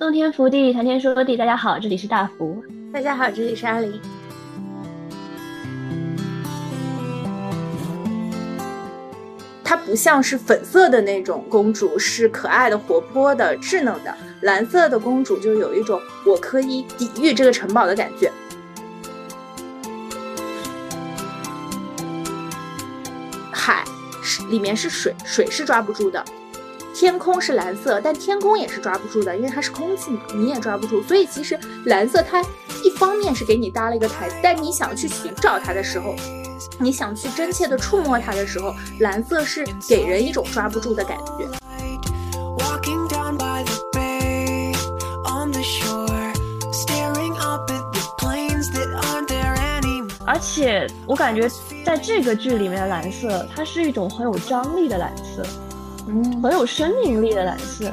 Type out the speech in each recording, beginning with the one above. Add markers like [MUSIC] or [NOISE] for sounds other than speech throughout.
洞天福地，谈天说地。大家好，这里是大福。大家好，这里是阿林。它不像是粉色的那种公主，是可爱的、活泼的、稚嫩的。蓝色的公主就有一种我可以抵御这个城堡的感觉。海是里面是水，水是抓不住的。天空是蓝色，但天空也是抓不住的，因为它是空气嘛，你也抓不住。所以其实蓝色它一方面是给你搭了一个台子，但你想去寻找它的时候，你想去真切的触摸它的时候，蓝色是给人一种抓不住的感觉。而且我感觉在这个剧里面的蓝色，它是一种很有张力的蓝色。很有生命力的蓝色，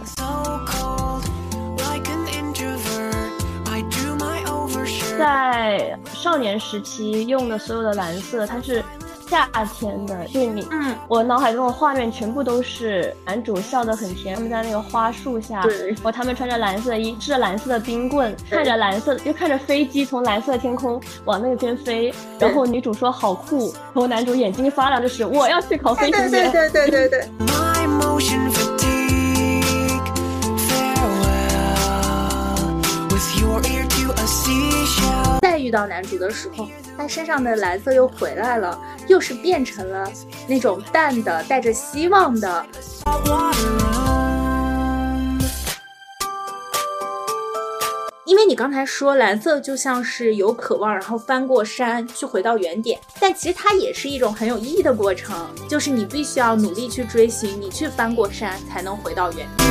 在少年时期用的所有的蓝色，它是夏天的，对你，嗯，我脑海中的画面全部都是男主笑得很甜，他们在那个花树下，对，然后他们穿着蓝色衣，吃着蓝色的冰棍，看着蓝色，又看着飞机从蓝色天空往那边飞，然后女主说好酷，然后男主眼睛发亮，就是我要去考飞行员，对对对对对对。遇到男主的时候，他身上的蓝色又回来了，又是变成了那种淡的、带着希望的。因为你刚才说蓝色就像是有渴望，然后翻过山去回到原点，但其实它也是一种很有意义的过程，就是你必须要努力去追寻，你去翻过山才能回到原点。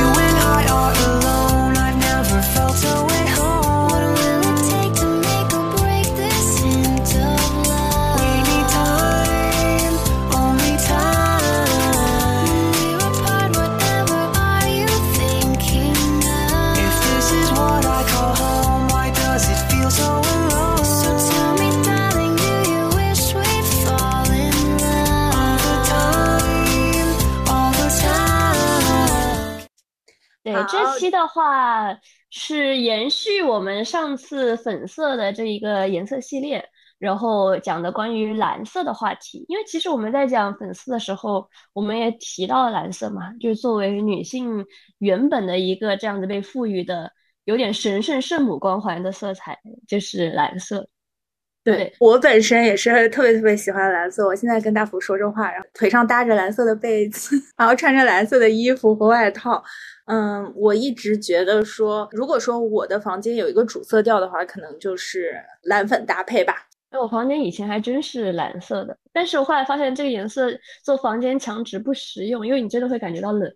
这期的话是延续我们上次粉色的这一个颜色系列，然后讲的关于蓝色的话题。因为其实我们在讲粉色的时候，我们也提到了蓝色嘛，就是作为女性原本的一个这样子被赋予的有点神圣圣母光环的色彩，就是蓝色。对我本身也是特别特别喜欢蓝色。我现在跟大福说这话，然后腿上搭着蓝色的被子，[LAUGHS] 然后穿着蓝色的衣服和外套。嗯，我一直觉得说，如果说我的房间有一个主色调的话，可能就是蓝粉搭配吧。哎，我房间以前还真是蓝色的，但是我后来发现这个颜色做房间墙纸不实用，因为你真的会感觉到冷。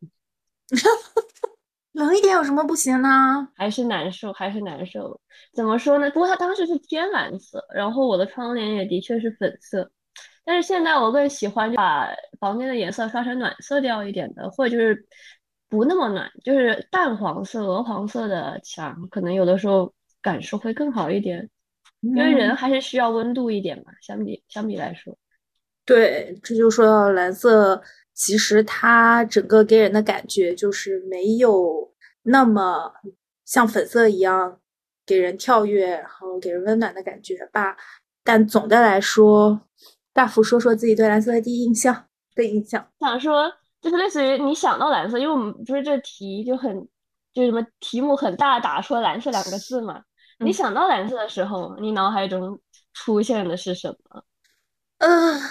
[LAUGHS] 冷一点有什么不行呢？还是难受，还是难受。怎么说呢？不过它当时是天蓝色，然后我的窗帘也的确是粉色。但是现在我更喜欢把房间的颜色刷成暖色调一点的，或者就是不那么暖，就是淡黄色、鹅黄色的墙，可能有的时候感受会更好一点。因为人还是需要温度一点嘛，相比相比来说。对，这就说到蓝色。其实它整个给人的感觉就是没有那么像粉色一样给人跳跃，然后给人温暖的感觉吧。但总的来说，大福说说自己对蓝色的第一印象的印象。想说就是类似于你想到蓝色，因为我们不是这题就很就什么题目很大打出蓝色两个字嘛。你想到蓝色的时候，你脑海中出现的是什么？嗯。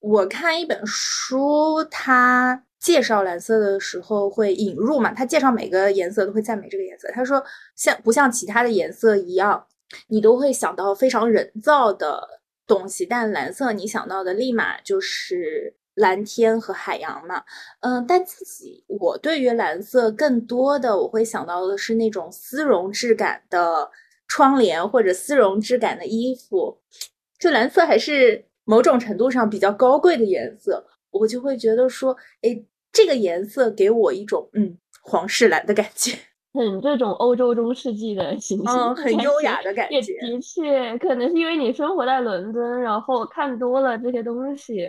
我看一本书，它介绍蓝色的时候会引入嘛？它介绍每个颜色都会赞美这个颜色。他说，像不像其他的颜色一样，你都会想到非常人造的东西，但蓝色你想到的立马就是蓝天和海洋嘛。嗯，但自己我对于蓝色更多的我会想到的是那种丝绒质感的窗帘或者丝绒质感的衣服，就蓝色还是。某种程度上比较高贵的颜色，我就会觉得说，哎，这个颜色给我一种嗯皇室蓝的感觉，[LAUGHS] 很这种欧洲中世纪的形象，很优雅的感觉。的确，可能是因为你生活在伦敦，然后看多了这些东西，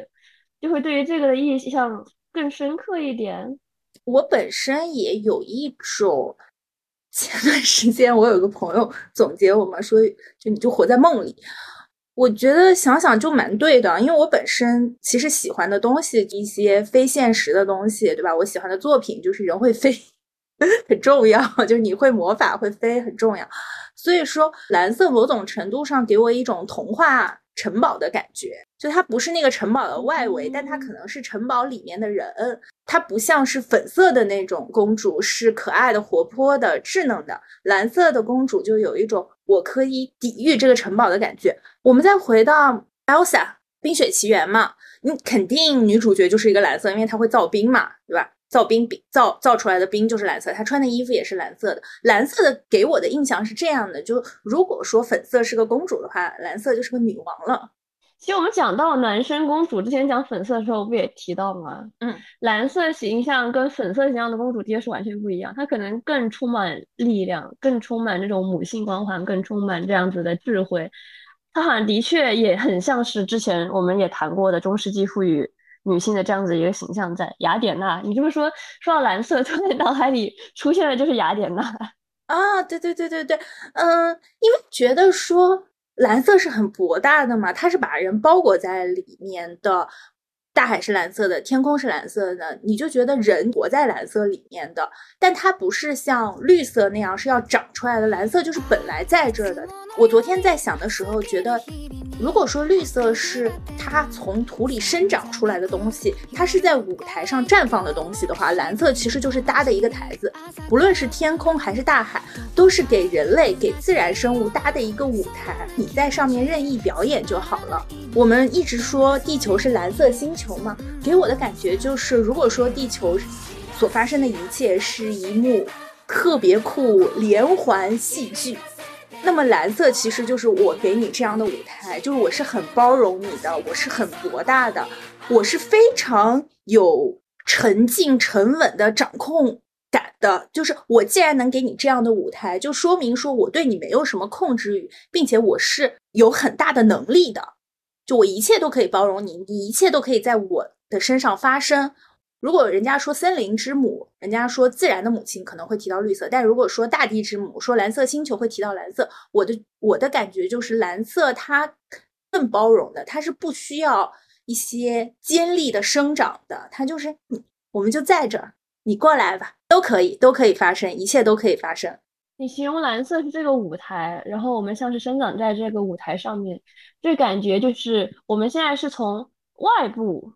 就会对于这个的印象更深刻一点。我本身也有一种前段时间我有个朋友总结我嘛，说就你就活在梦里。我觉得想想就蛮对的，因为我本身其实喜欢的东西一些非现实的东西，对吧？我喜欢的作品就是人会飞，[LAUGHS] 很重要，就是你会魔法会飞很重要。所以说，蓝色某种程度上给我一种童话城堡的感觉，就它不是那个城堡的外围，但它可能是城堡里面的人。它不像是粉色的那种公主，是可爱的、活泼的、智能的。蓝色的公主就有一种我可以抵御这个城堡的感觉。我们再回到 Elsa，冰雪奇缘嘛，你肯定女主角就是一个蓝色，因为她会造冰嘛？造冰冰造造出来的冰就是蓝色，她穿的衣服也是蓝色的。蓝色的给我的印象是这样的，就如果说粉色是个公主的话，蓝色就是个女王了。其实我们讲到男生公主之前讲粉色的时候，不也提到吗？嗯，蓝色形象跟粉色形象的公主的确是完全不一样，她可能更充满力量，更充满这种母性光环，更充满这样子的智慧。她好像的确也很像是之前我们也谈过的中世纪赋予女性的这样子一个形象，在雅典娜。你这么说，说到蓝色，突然脑海里出现的就是雅典娜啊！对对对对对，嗯，因为觉得说蓝色是很博大的嘛，它是把人包裹在里面的。大海是蓝色的，天空是蓝色的，你就觉得人活在蓝色里面的，但它不是像绿色那样是要长出来的，蓝色就是本来在这儿的。我昨天在想的时候，觉得如果说绿色是它从土里生长出来的东西，它是在舞台上绽放的东西的话，蓝色其实就是搭的一个台子，不论是天空还是大海，都是给人类、给自然生物搭的一个舞台，你在上面任意表演就好了。我们一直说地球是蓝色星球球嘛，给我的感觉就是，如果说地球所发生的一切是一幕特别酷连环戏剧，那么蓝色其实就是我给你这样的舞台，就是我是很包容你的，我是很博大的，我是非常有沉静沉稳的掌控感的，就是我既然能给你这样的舞台，就说明说我对你没有什么控制欲，并且我是有很大的能力的。就我一切都可以包容你，你一切都可以在我的身上发生。如果人家说森林之母，人家说自然的母亲可能会提到绿色，但如果说大地之母，说蓝色星球会提到蓝色。我的我的感觉就是蓝色它更包容的，它是不需要一些尖利的生长的，它就是你，我们就在这儿，你过来吧，都可以，都可以发生，一切都可以发生。你形容蓝色是这个舞台，然后我们像是生长在这个舞台上面，这感觉就是我们现在是从外部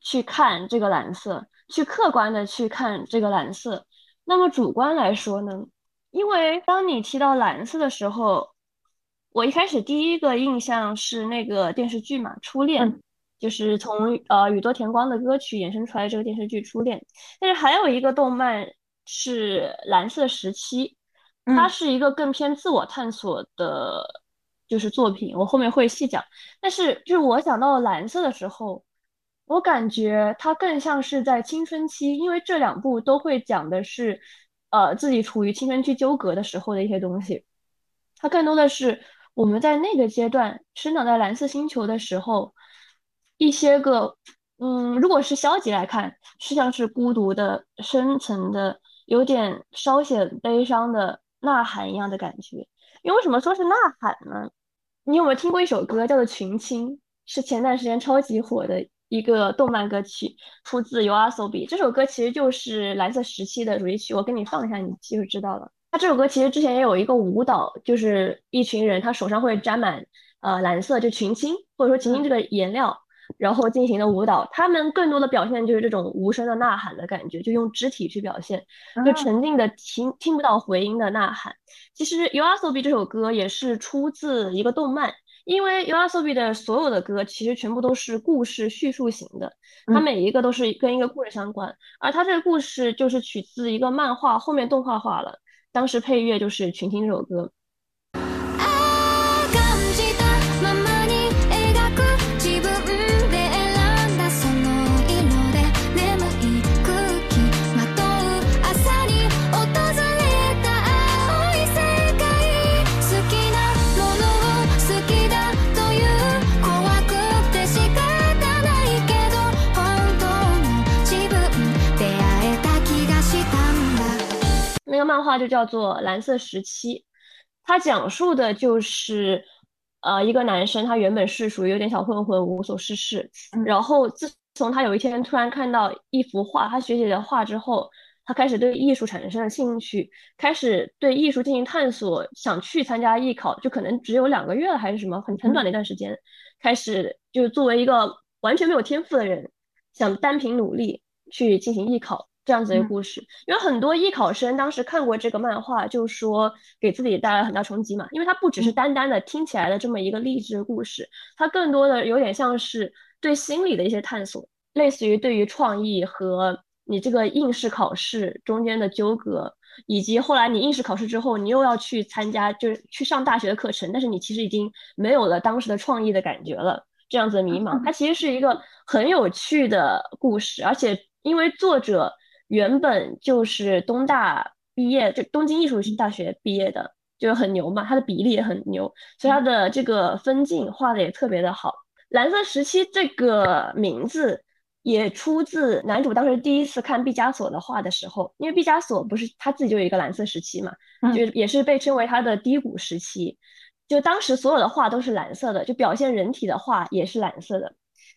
去看这个蓝色，去客观的去看这个蓝色。那么主观来说呢？因为当你提到蓝色的时候，我一开始第一个印象是那个电视剧嘛，《初恋》，就是从呃宇多田光的歌曲衍生出来这个电视剧《初恋》。但是还有一个动漫是《蓝色时期》。它是一个更偏自我探索的，就是作品，我后面会细讲。但是，就是我想到蓝色的时候，我感觉它更像是在青春期，因为这两部都会讲的是，呃，自己处于青春期纠葛的时候的一些东西。它更多的是我们在那个阶段生长在蓝色星球的时候，一些个，嗯，如果是消极来看，是像是孤独的、深层的、有点稍显悲伤的。呐喊一样的感觉，因为为什么说是呐喊呢？你有没有听过一首歌叫做《群青》，是前段时间超级火的一个动漫歌曲，出自 YOASOBI。这首歌其实就是蓝色时期的主题曲，我给你放一下，你就知道了。它这首歌其实之前也有一个舞蹈，就是一群人，他手上会沾满呃蓝色，就群青，或者说群青这个颜料。然后进行的舞蹈，他们更多的表现就是这种无声的呐喊的感觉，就用肢体去表现，就沉浸的听听不到回音的呐喊。其实《YOASOBI》这首歌也是出自一个动漫，因为《YOASOBI》的所有的歌其实全部都是故事叙述型的，它每一个都是跟一个故事相关，而它这个故事就是取自一个漫画，后面动画化了，当时配乐就是《群星》这首歌。漫漫画就叫做《蓝色时期》，它讲述的就是呃一个男生，他原本是属于有点小混混，无所事事，然后自从他有一天突然看到一幅画，他学姐的画之后。他开始对艺术产生了兴趣，开始对艺术进行探索，想去参加艺考，就可能只有两个月了还是什么，很很短的一段时间，开始就是作为一个完全没有天赋的人，想单凭努力去进行艺考这样子的故事。因为很多艺考生当时看过这个漫画，就说给自己带来很大冲击嘛，因为它不只是单单的听起来的这么一个励志的故事，它更多的有点像是对心理的一些探索，类似于对于创意和。你这个应试考试中间的纠葛，以及后来你应试考试之后，你又要去参加，就是去上大学的课程，但是你其实已经没有了当时的创意的感觉了，这样子的迷茫，它其实是一个很有趣的故事，而且因为作者原本就是东大毕业，就东京艺术大学毕业的，就是很牛嘛，他的比例也很牛，所以他的这个分镜画的也特别的好。蓝色时期这个名字。也出自男主当时第一次看毕加索的画的时候，因为毕加索不是他自己就有一个蓝色时期嘛，就也是被称为他的低谷时期。就当时所有的画都是蓝色的，就表现人体的画也是蓝色的。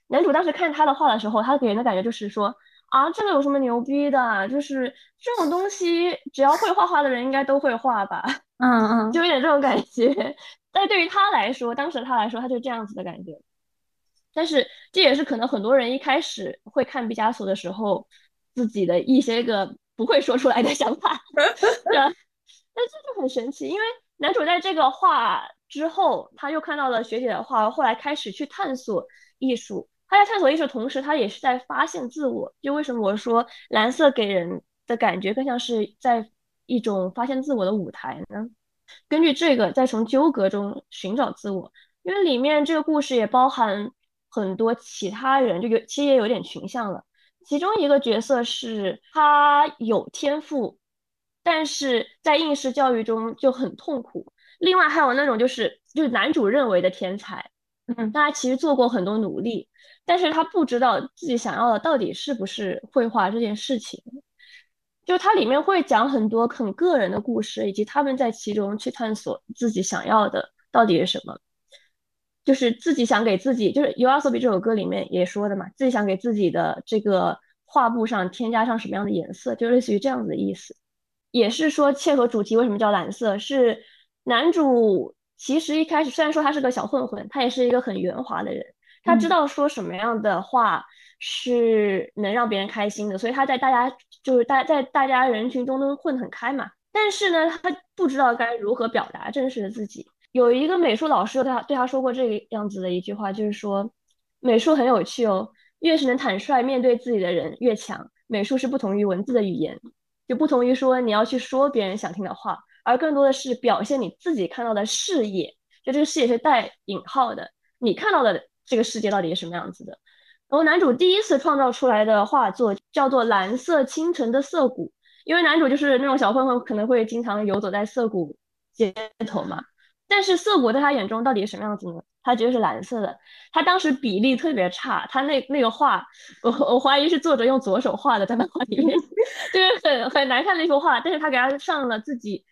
男主当时看他的画的时候，他给人的感觉就是说啊，这个有什么牛逼的？就是这种东西，只要会画画的人应该都会画吧？嗯嗯，[LAUGHS] 就有点这种感觉。但对于他来说，当时他来说，他就这样子的感觉。但是这也是可能很多人一开始会看毕加索的时候，自己的一些个不会说出来的想法，[LAUGHS] 对吧？那这就很神奇，因为男主在这个画之后，他又看到了学姐的画，后来开始去探索艺术。他在探索艺术同时，他也是在发现自我。就为什么我说蓝色给人的感觉更像是在一种发现自我的舞台呢？根据这个，再从纠葛中寻找自我，因为里面这个故事也包含。很多其他人就有，其实也有点群像了。其中一个角色是他有天赋，但是在应试教育中就很痛苦。另外还有那种就是就是男主认为的天才，嗯，他其实做过很多努力，但是他不知道自己想要的到底是不是绘画这件事情。就它里面会讲很多很个人的故事，以及他们在其中去探索自己想要的到底是什么。就是自己想给自己，就是《u r s o b e 这首歌里面也说的嘛，自己想给自己的这个画布上添加上什么样的颜色，就类似于这样子的意思。也是说切合主题，为什么叫蓝色？是男主其实一开始虽然说他是个小混混，他也是一个很圆滑的人，他知道说什么样的话是能让别人开心的，所以他在大家就是大在大家人群中都混得很开嘛。但是呢，他不知道该如何表达真实的自己。有一个美术老师对他对他说过这个样子的一句话，就是说，美术很有趣哦，越是能坦率面对自己的人越强。美术是不同于文字的语言，就不同于说你要去说别人想听的话，而更多的是表现你自己看到的视野。就这个视野是带引号的，你看到的这个世界到底是什么样子的？然后男主第一次创造出来的画作叫做《蓝色清晨的涩谷》，因为男主就是那种小混混，可能会经常游走在涩谷街头嘛。但是涩谷在他眼中到底是什么样子呢？他觉得是蓝色的。他当时比例特别差，他那那个画，我我怀疑是作者用左手画的，在漫画里面，就是很很难看的一幅画。但是他给他上了自己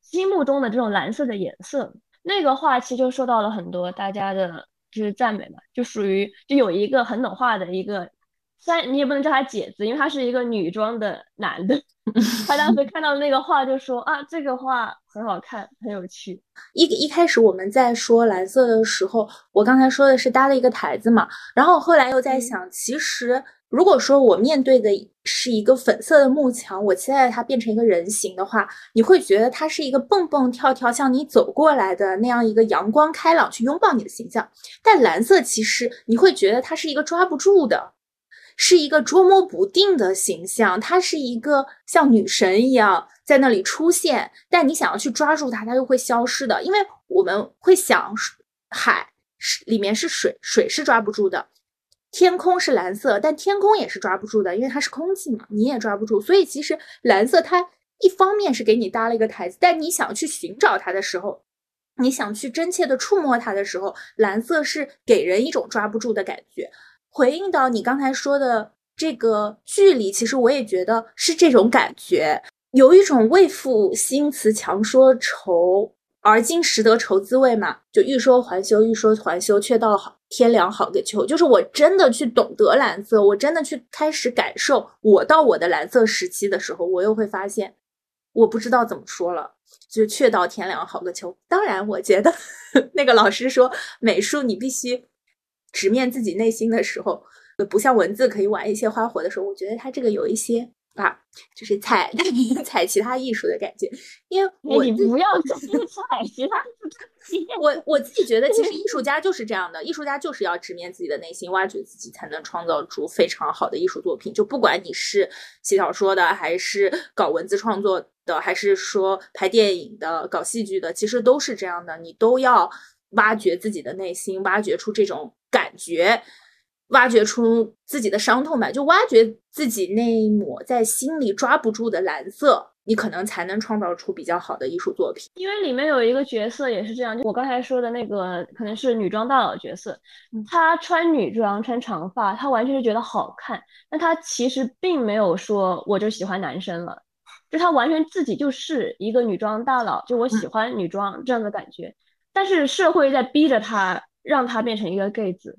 心目中的这种蓝色的颜色，那个画其实就受到了很多大家的就是赞美嘛，就属于就有一个很懂画的一个。虽然你也不能叫他姐子，因为他是一个女装的男的。[LAUGHS] 他当时看到那个画就说啊，这个画很好看，很有趣。一一开始我们在说蓝色的时候，我刚才说的是搭了一个台子嘛，然后我后来又在想，其实如果说我面对的是一个粉色的幕墙，我期待它变成一个人形的话，你会觉得它是一个蹦蹦跳跳向你走过来的那样一个阳光开朗去拥抱你的形象。但蓝色其实你会觉得它是一个抓不住的。是一个捉摸不定的形象，它是一个像女神一样在那里出现，但你想要去抓住它，它又会消失的。因为我们会想，海是里面是水，水是抓不住的；天空是蓝色，但天空也是抓不住的，因为它是空气嘛，你也抓不住。所以其实蓝色它一方面是给你搭了一个台子，但你想去寻找它的时候，你想去真切的触摸它的时候，蓝色是给人一种抓不住的感觉。回应到你刚才说的这个距离，其实我也觉得是这种感觉。有一种未赋新词强说愁，而今识得愁滋味嘛。就欲说还休，欲说还休，却道好天凉好个秋。就是我真的去懂得蓝色，我真的去开始感受。我到我的蓝色时期的时候，我又会发现，我不知道怎么说了。就却道天凉好个秋。当然，我觉得 [LAUGHS] 那个老师说美术你必须直面自己内心的时候，不像文字可以玩一些花活的时候，我觉得他这个有一些。啊，就是踩踩 [LAUGHS] 其他艺术的感觉，因为我你不要 [LAUGHS] 踩其他我我自己觉得，其实艺术家就是这样的，艺术家就是要直面自己的内心，挖掘自己，才能创造出非常好的艺术作品。就不管你是写小说的，还是搞文字创作的，还是说拍电影的、搞戏剧的，其实都是这样的，你都要挖掘自己的内心，挖掘出这种感觉。挖掘出自己的伤痛吧，就挖掘自己那一抹在心里抓不住的蓝色，你可能才能创造出比较好的艺术作品。因为里面有一个角色也是这样，就我刚才说的那个，可能是女装大佬角色，她穿女装穿长发，她完全是觉得好看，但她其实并没有说我就喜欢男生了，就她完全自己就是一个女装大佬，就我喜欢女装这样的感觉，但是社会在逼着她，让她变成一个 gay 子。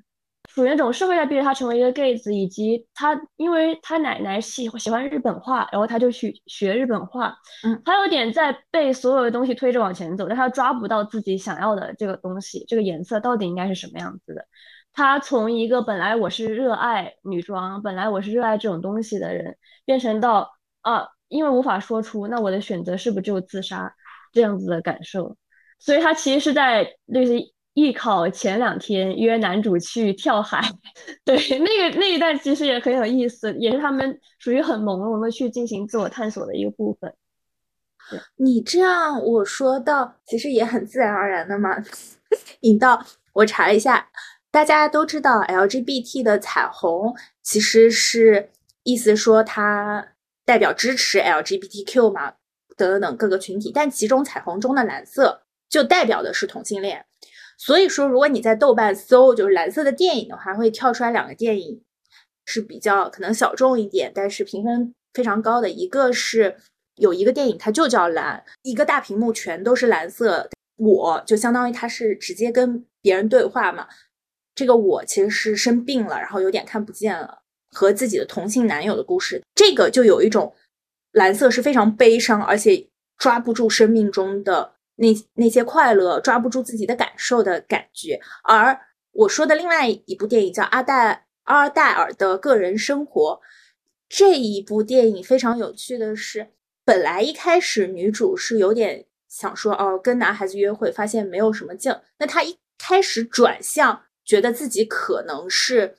属于那种社会在逼着他成为一个 gay 子，以及他因为他奶奶喜喜欢日本画，然后他就去学日本画。嗯，他有点在被所有的东西推着往前走，但他抓不到自己想要的这个东西，这个颜色到底应该是什么样子的。他从一个本来我是热爱女装，本来我是热爱这种东西的人，变成到啊，因为无法说出，那我的选择是不是只有自杀这样子的感受？所以他其实是在类似。艺考前两天约男主去跳海，[LAUGHS] 对那个那一段其实也很有意思，也是他们属于很朦胧的去进行自我探索的一个部分。你这样我说到，其实也很自然而然的嘛。引到我查了一下，大家都知道 LGBT 的彩虹其实是意思说它代表支持 LGBTQ 嘛，等等等各个群体，但其中彩虹中的蓝色就代表的是同性恋。所以说，如果你在豆瓣搜就是蓝色的电影的话，会跳出来两个电影是比较可能小众一点，但是评分非常高的。一个是有一个电影，它就叫蓝，一个大屏幕全都是蓝色。我就相当于他是直接跟别人对话嘛。这个我其实是生病了，然后有点看不见了，和自己的同性男友的故事。这个就有一种蓝色是非常悲伤，而且抓不住生命中的。那那些快乐抓不住自己的感受的感觉，而我说的另外一部电影叫《阿黛阿黛尔的个人生活》，这一部电影非常有趣的是，本来一开始女主是有点想说哦跟男孩子约会，发现没有什么劲，那她一开始转向觉得自己可能是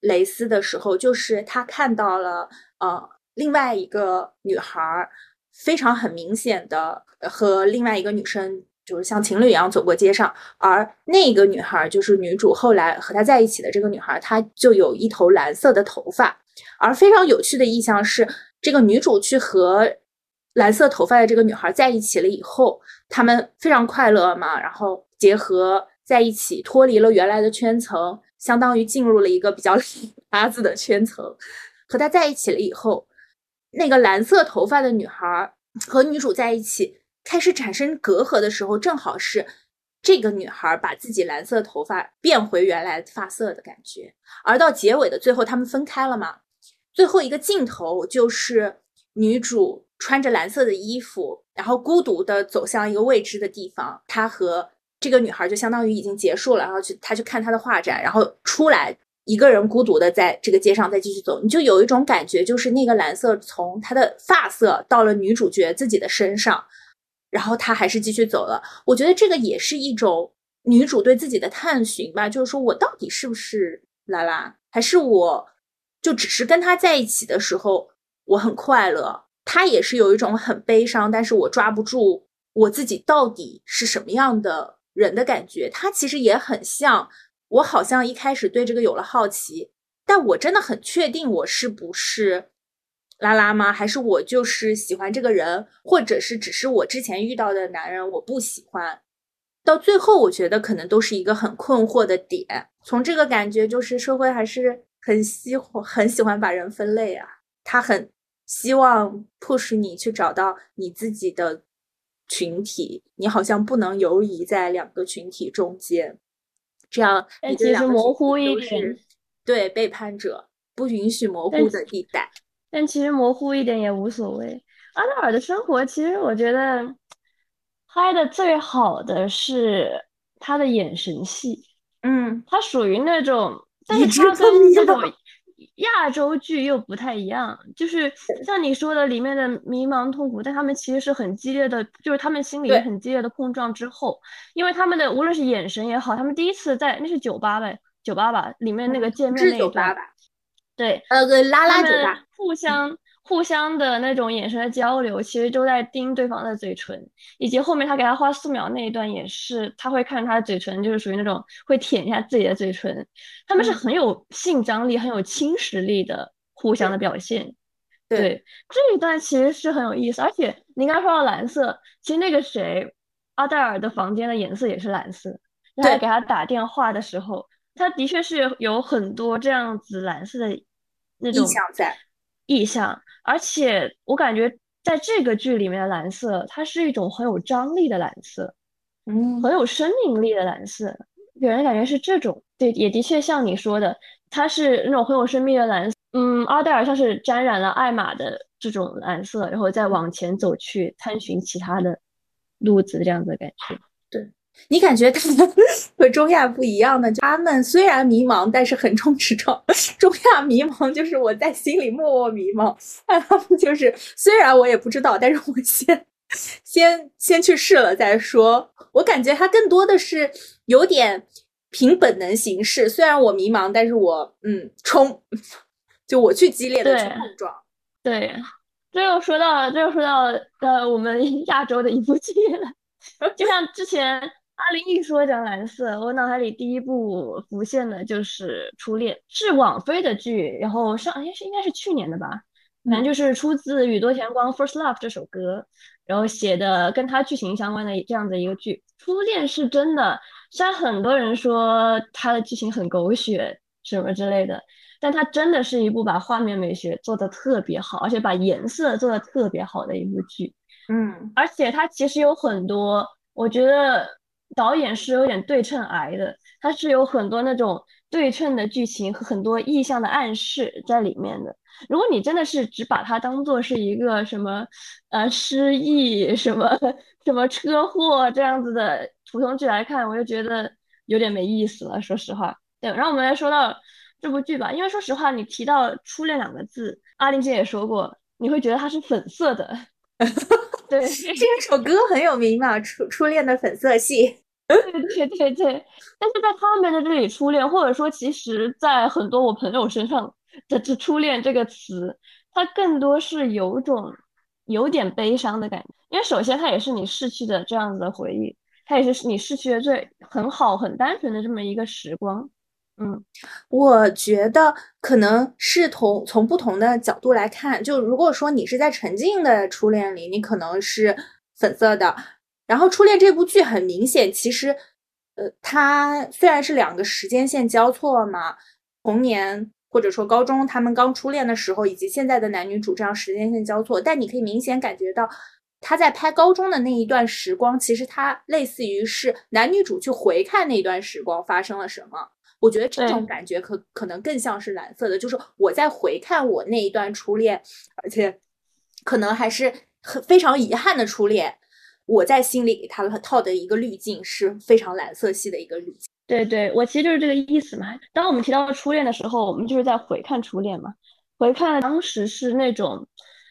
蕾丝的时候，就是她看到了呃另外一个女孩儿。非常很明显的和另外一个女生就是像情侣一样走过街上，而那个女孩就是女主后来和她在一起的这个女孩，她就有一头蓝色的头发。而非常有趣的意象是，这个女主去和蓝色头发的这个女孩在一起了以后，他们非常快乐嘛，然后结合在一起，脱离了原来的圈层，相当于进入了一个比较 [LAUGHS] 八字的圈层，和他在一起了以后。那个蓝色头发的女孩和女主在一起，开始产生隔阂的时候，正好是这个女孩把自己蓝色头发变回原来发色的感觉。而到结尾的最后，他们分开了嘛？最后一个镜头就是女主穿着蓝色的衣服，然后孤独的走向一个未知的地方。她和这个女孩就相当于已经结束了，然后去她去看她的画展，然后出来。一个人孤独的在这个街上再继续走，你就有一种感觉，就是那个蓝色从他的发色到了女主角自己的身上，然后他还是继续走了。我觉得这个也是一种女主对自己的探寻吧，就是说我到底是不是拉拉，还是我就只是跟他在一起的时候我很快乐，他也是有一种很悲伤，但是我抓不住我自己到底是什么样的人的感觉。他其实也很像。我好像一开始对这个有了好奇，但我真的很确定我是不是拉拉吗？还是我就是喜欢这个人，或者是只是我之前遇到的男人我不喜欢？到最后，我觉得可能都是一个很困惑的点。从这个感觉，就是社会还是很喜欢很喜欢把人分类啊，他很希望 push 你去找到你自己的群体，你好像不能游移在两个群体中间，这样你其实模糊一点，对背叛者不允许模糊的地带。但其实模糊一点也无所谓。阿黛尔的生活，其实我觉得拍的最好的是他的眼神戏。嗯，他属于那种，但是他跟这种亚洲剧又不太一样。就是像你说的里面的迷茫痛苦，但他们其实是很激烈的，就是他们心里很激烈的碰撞之后，因为他们的无论是眼神也好，他们第一次在那是酒吧呗，酒吧吧里面那个见面那一段。对，呃，个拉拉酒吧，互相互相的那种眼神的交流，其实都在盯对方的嘴唇，以及后面他给他画素描那一段也是，他会看他的嘴唇，就是属于那种会舔一下自己的嘴唇，他们是很有性张力、很有侵蚀力的互相的表现。对，这一段其实是很有意思，而且你刚刚说到蓝色，其实那个谁，阿黛尔的房间的颜色也是蓝色，他给他打电话的时候。他的确是有很多这样子蓝色的那种意象在，意象，而且我感觉在这个剧里面的蓝色，它是一种很有张力的蓝色，嗯，很有生命力的蓝色，给人感觉是这种。对，也的确像你说的，它是那种很有生命的蓝色。嗯，阿黛尔像是沾染了艾玛的这种蓝色，然后再往前走去探寻其他的路子，这样子的感觉。你感觉他们 [LAUGHS] 和中亚不一样的，他们虽然迷茫，但是横冲直撞。[LAUGHS] 中亚迷茫就是我在心里默默迷茫，他们就是虽然我也不知道，但是我先先先去试了再说。我感觉他更多的是有点凭本能行事，虽然我迷茫，但是我嗯冲，就我去激烈的去碰撞。对，这又说到这又说到呃我们亚洲的一部剧了，[LAUGHS] 就像之前。阿林一说讲蓝色，我脑海里第一部浮现的就是《初恋》，是网飞的剧，然后上应该是应该是去年的吧，反正就是出自宇多田光《First Love》这首歌，然后写的跟他剧情相关的这样的一个剧。《初恋》是真的，虽然很多人说它的剧情很狗血什么之类的，但它真的是一部把画面美学做的特别好，而且把颜色做的特别好的一部剧。嗯，而且它其实有很多，我觉得。导演是有点对称癌的，他是有很多那种对称的剧情和很多意象的暗示在里面的。如果你真的是只把它当做是一个什么呃失忆、什么什么车祸这样子的普通剧来看，我就觉得有点没意思了。说实话，对。然后我们来说到这部剧吧，因为说实话，你提到“初恋”两个字，阿玲姐也说过，你会觉得它是粉色的。[LAUGHS] 对，[LAUGHS] 这首歌很有名嘛，《初初恋的粉色系》。[LAUGHS] 对对对对，但是在他们的这里，初恋，或者说，其实，在很多我朋友身上的这“初恋”这个词，它更多是有种有点悲伤的感觉。因为首先，它也是你逝去的这样子的回忆，它也是你逝去的最很好、很单纯的这么一个时光。嗯，我觉得可能是同从不同的角度来看，就如果说你是在沉浸的初恋里，你可能是粉色的。然后《初恋》这部剧很明显，其实，呃，它虽然是两个时间线交错嘛，童年或者说高中他们刚初恋的时候，以及现在的男女主这样时间线交错，但你可以明显感觉到他在拍高中的那一段时光，其实他类似于是男女主去回看那段时光发生了什么。我觉得这种感觉可可能更像是蓝色的，就是我在回看我那一段初恋，而且可能还是很非常遗憾的初恋。我在心里给他套的一个滤镜是非常蓝色系的一个滤镜。对对，我其实就是这个意思嘛。当我们提到初恋的时候，我们就是在回看初恋嘛，回看当时是那种，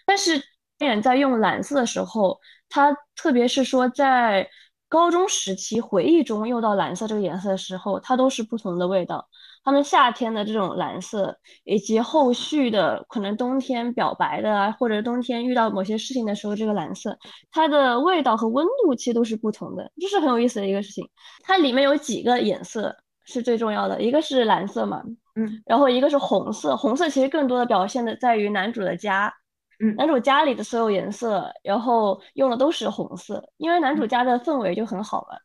但是导演在用蓝色的时候，他特别是说在高中时期回忆中用到蓝色这个颜色的时候，它都是不同的味道。他们夏天的这种蓝色，以及后续的可能冬天表白的啊，或者冬天遇到某些事情的时候，这个蓝色，它的味道和温度其实都是不同的，这是很有意思的一个事情。它里面有几个颜色是最重要的，一个是蓝色嘛，嗯，然后一个是红色，红色其实更多的表现的在于男主的家，嗯，男主家里的所有颜色，然后用的都是红色，因为男主家的氛围就很好嘛，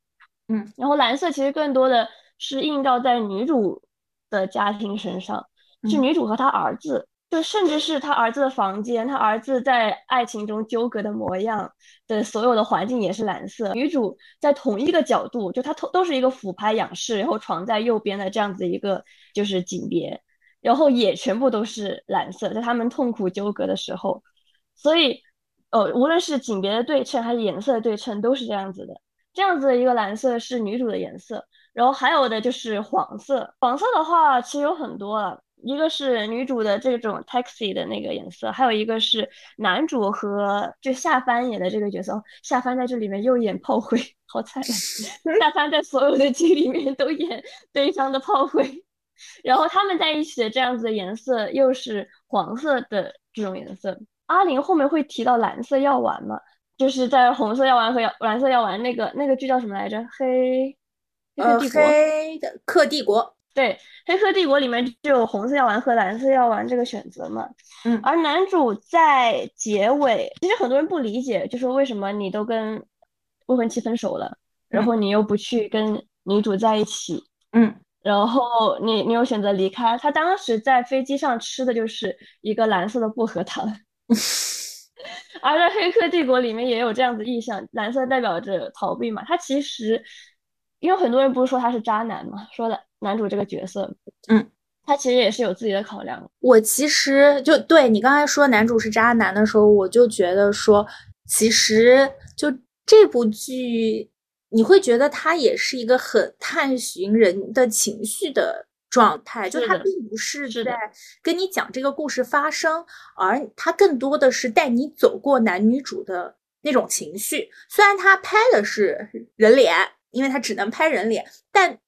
嗯，然后蓝色其实更多的是映照在女主。的家庭身上，是女主和她儿子就甚至是她儿子的房间，她儿子在爱情中纠葛的模样的所有的环境也是蓝色。女主在同一个角度，就她都都是一个俯拍仰视，然后床在右边的这样子一个就是景别，然后也全部都是蓝色，在他们痛苦纠葛的时候，所以，呃，无论是景别的对称还是颜色的对称，都是这样子的。这样子的一个蓝色是女主的颜色，然后还有的就是黄色。黄色的话其实有很多了。一个是女主的这种 taxi 的那个颜色，还有一个是男主和就夏帆演的这个角色，夏帆在这里面又演炮灰，好惨。[LAUGHS] 夏帆在所有的剧里面都演悲伤的炮灰，然后他们在一起的这样子的颜色又是黄色的这种颜色。阿玲后面会提到蓝色药丸嘛？就是在红色药丸和蓝色药丸那个那个剧叫什么来着？黑呃黑的克帝国。对，《黑客帝国》里面就有红色药丸和蓝色药丸这个选择嘛。嗯，而男主在结尾，其实很多人不理解，就说为什么你都跟未婚妻分手了，然后你又不去跟女主在一起？嗯，然后你你又选择离开。他当时在飞机上吃的就是一个蓝色的薄荷糖，[LAUGHS] 而在《黑客帝国》里面也有这样子意象，蓝色代表着逃避嘛。他其实，因为很多人不是说他是渣男嘛，说的。男主这个角色，嗯，他其实也是有自己的考量。我其实就对你刚才说男主是渣男的时候，我就觉得说，其实就这部剧，你会觉得他也是一个很探寻人的情绪的状态，就他并不是在跟你讲这个故事发生，而他更多的是带你走过男女主的那种情绪。虽然他拍的是人脸，因为他只能拍人脸，但。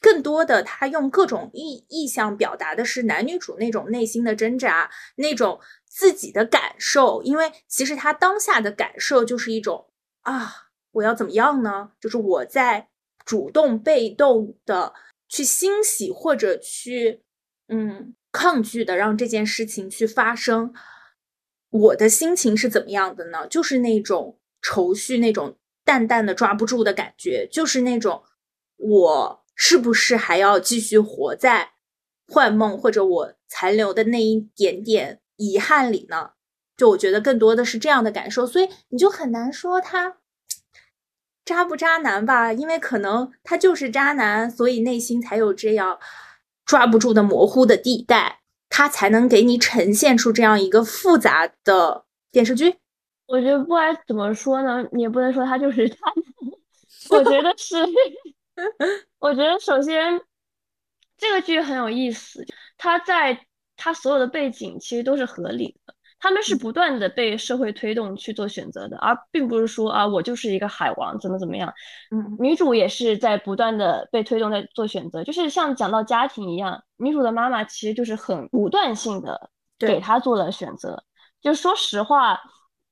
更多的，他用各种意意象表达的是男女主那种内心的挣扎，那种自己的感受。因为其实他当下的感受就是一种啊，我要怎么样呢？就是我在主动、被动的去欣喜或者去嗯抗拒的让这件事情去发生。我的心情是怎么样的呢？就是那种愁绪，那种淡淡的抓不住的感觉，就是那种我。是不是还要继续活在幻梦或者我残留的那一点点遗憾里呢？就我觉得更多的是这样的感受，所以你就很难说他渣不渣男吧，因为可能他就是渣男，所以内心才有这样抓不住的模糊的地带，他才能给你呈现出这样一个复杂的电视剧。我觉得不管怎么说呢，你也不能说他就是渣男，我觉得是。[LAUGHS] 我觉得首先这个剧很有意思，它在它所有的背景其实都是合理的，他们是不断的被社会推动去做选择的，而并不是说啊我就是一个海王怎么怎么样。嗯，女主也是在不断的被推动在做选择，就是像讲到家庭一样，女主的妈妈其实就是很不断性的给她做了选择，就说实话。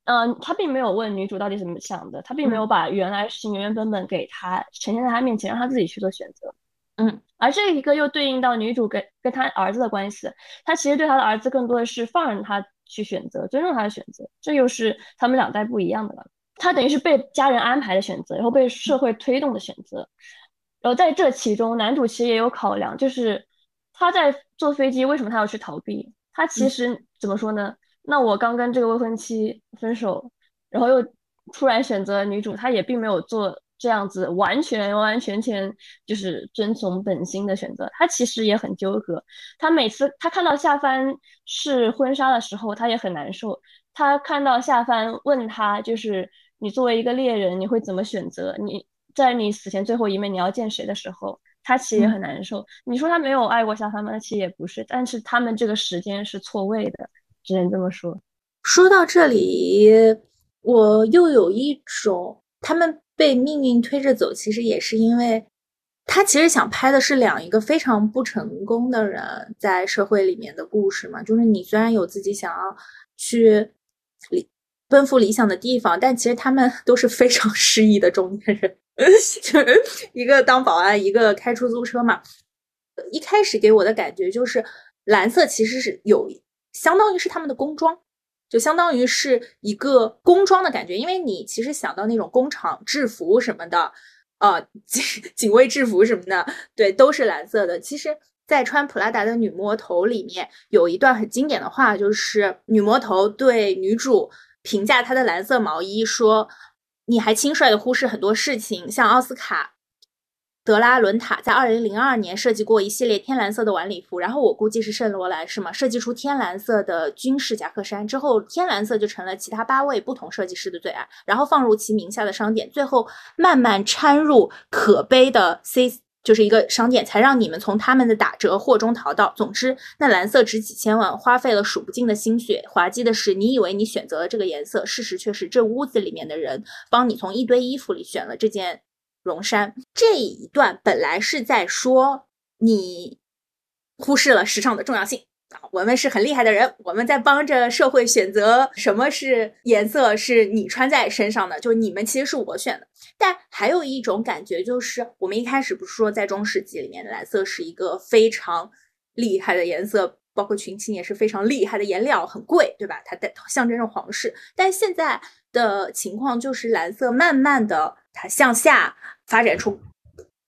嗯，他并没有问女主到底怎么想的，他并没有把原来事情原原本本给他呈现在他面前，让他自己去做选择。嗯，而这一个又对应到女主跟跟他儿子的关系，他其实对他的儿子更多的是放任他去选择，尊重他的选择，这又是他们两代不一样的了。他等于是被家人安排的选择，然后被社会推动的选择。然后在这其中，男主其实也有考量，就是他在坐飞机，为什么他要去逃避？他其实怎么说呢？那我刚跟这个未婚妻分手，然后又突然选择女主，她也并没有做这样子完全完完全全就是遵从本心的选择，她其实也很纠葛。她每次她看到夏帆是婚纱的时候，她也很难受。她看到夏帆问她，就是你作为一个猎人，你会怎么选择？你在你死前最后一面你要见谁的时候，她其实也很难受。你说她没有爱过夏帆吗？其实也不是，但是他们这个时间是错位的。只能这么说。说到这里，我又有一种他们被命运推着走，其实也是因为他其实想拍的是两一个非常不成功的人在社会里面的故事嘛。就是你虽然有自己想要去理奔赴理想的地方，但其实他们 [LAUGHS] 都是非常失意的中年人，[LAUGHS] 一个当保安，一个开出租车嘛。一开始给我的感觉就是蓝色其实是有。相当于是他们的工装，就相当于是一个工装的感觉，因为你其实想到那种工厂制服什么的，呃，警 [LAUGHS] 警卫制服什么的，对，都是蓝色的。其实在穿普拉达的女魔头里面有一段很经典的话，就是女魔头对女主评价她的蓝色毛衣说：“你还轻率的忽视很多事情，像奥斯卡。”德拉伦塔在二零零二年设计过一系列天蓝色的晚礼服，然后我估计是圣罗兰是吗？设计出天蓝色的军事夹克衫之后，天蓝色就成了其他八位不同设计师的最爱，然后放入其名下的商店，最后慢慢掺入可悲的 C，就是一个商店，才让你们从他们的打折货中淘到。总之，那蓝色值几千万，花费了数不尽的心血。滑稽的是，你以为你选择了这个颜色，事实却是这屋子里面的人帮你从一堆衣服里选了这件。绒衫这一段本来是在说你忽视了时尚的重要性啊，我们是很厉害的人，我们在帮着社会选择什么是颜色是你穿在身上的，就你们其实是我选的。但还有一种感觉就是，我们一开始不是说在中世纪里面蓝色是一个非常厉害的颜色，包括群青也是非常厉害的颜料，很贵，对吧？它代象征着皇室。但现在的情况就是蓝色慢慢的它向下。发展出